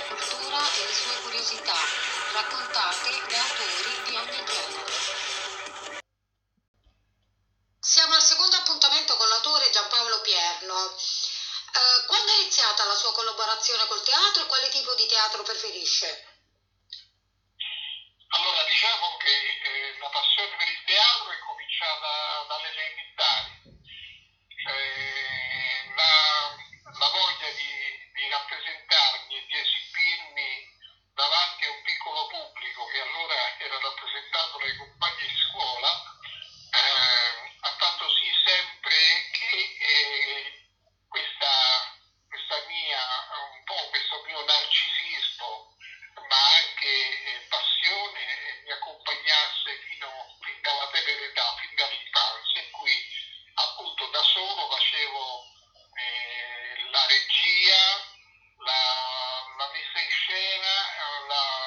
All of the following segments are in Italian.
sua cultura e le sue curiosità, raccontate da autori di ogni genere. Cristina, hola.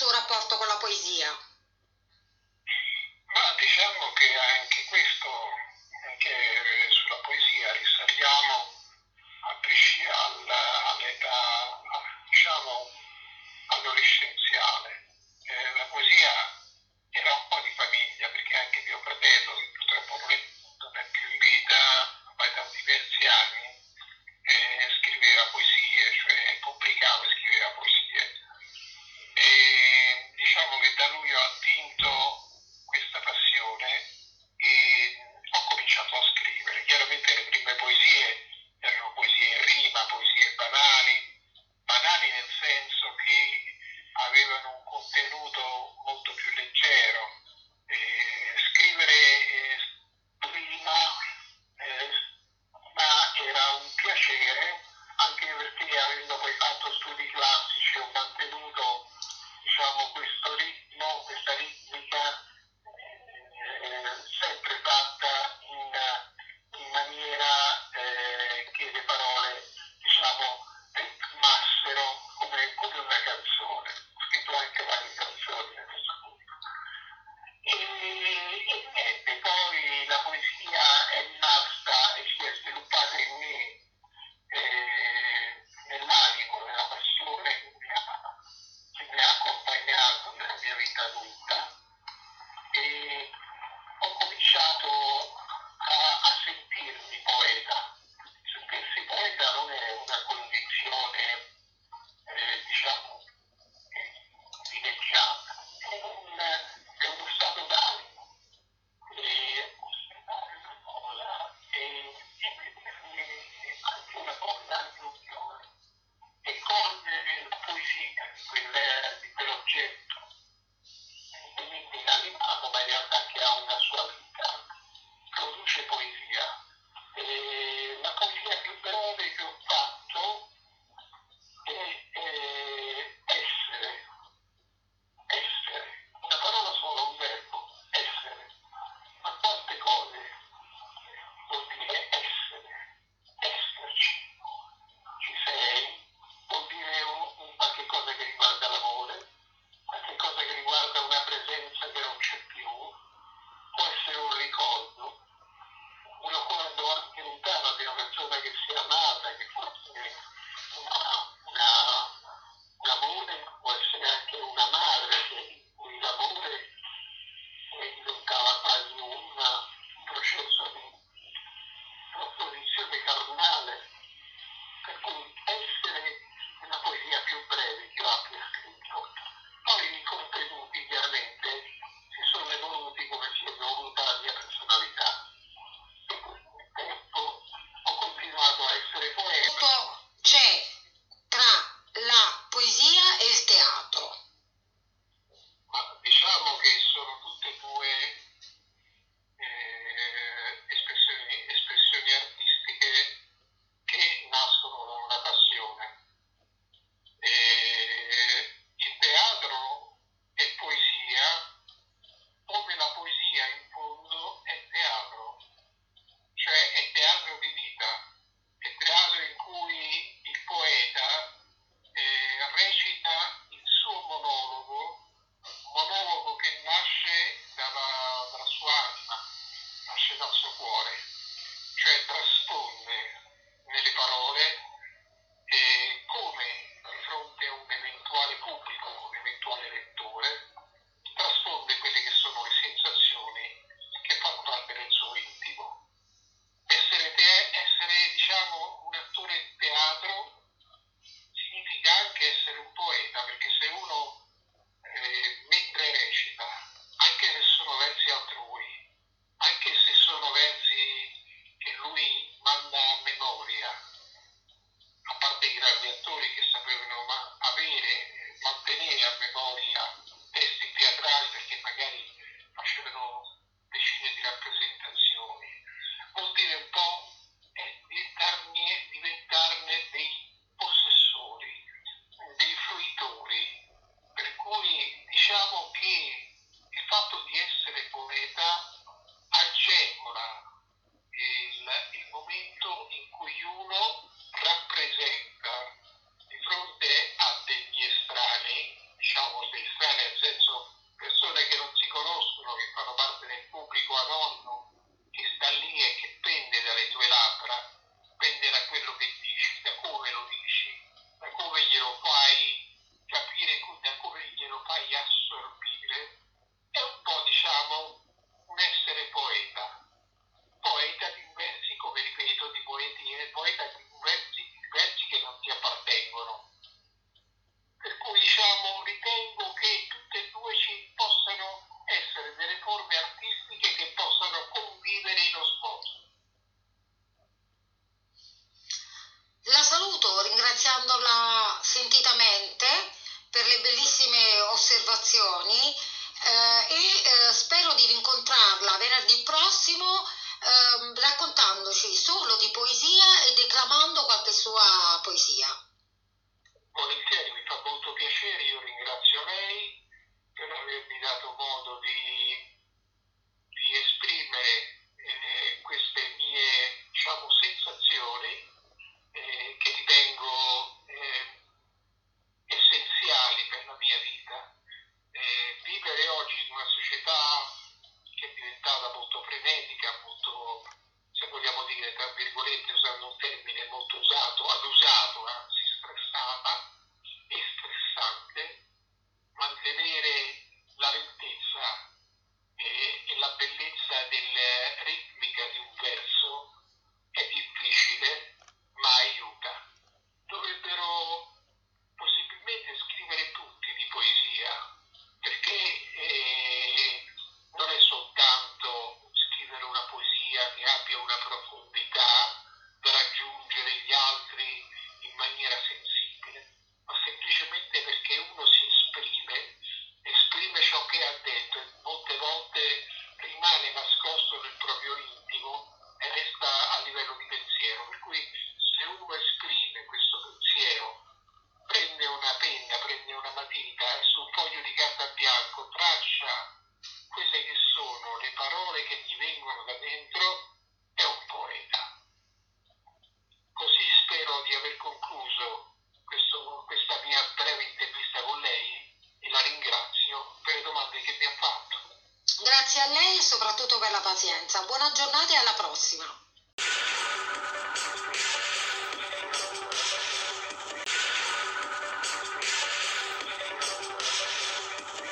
Suo rapporto con la poesia? Diciamo questo e ho cominciato sentitamente per le bellissime osservazioni eh, e foglio di carta bianco traccia quelle che sono le parole che gli vengono da dentro, è un poeta. Così spero di aver concluso questo, questa mia breve intervista con lei e la ringrazio per le domande che mi ha fatto. Grazie a lei e soprattutto per la pazienza. Buona giornata e alla prossima.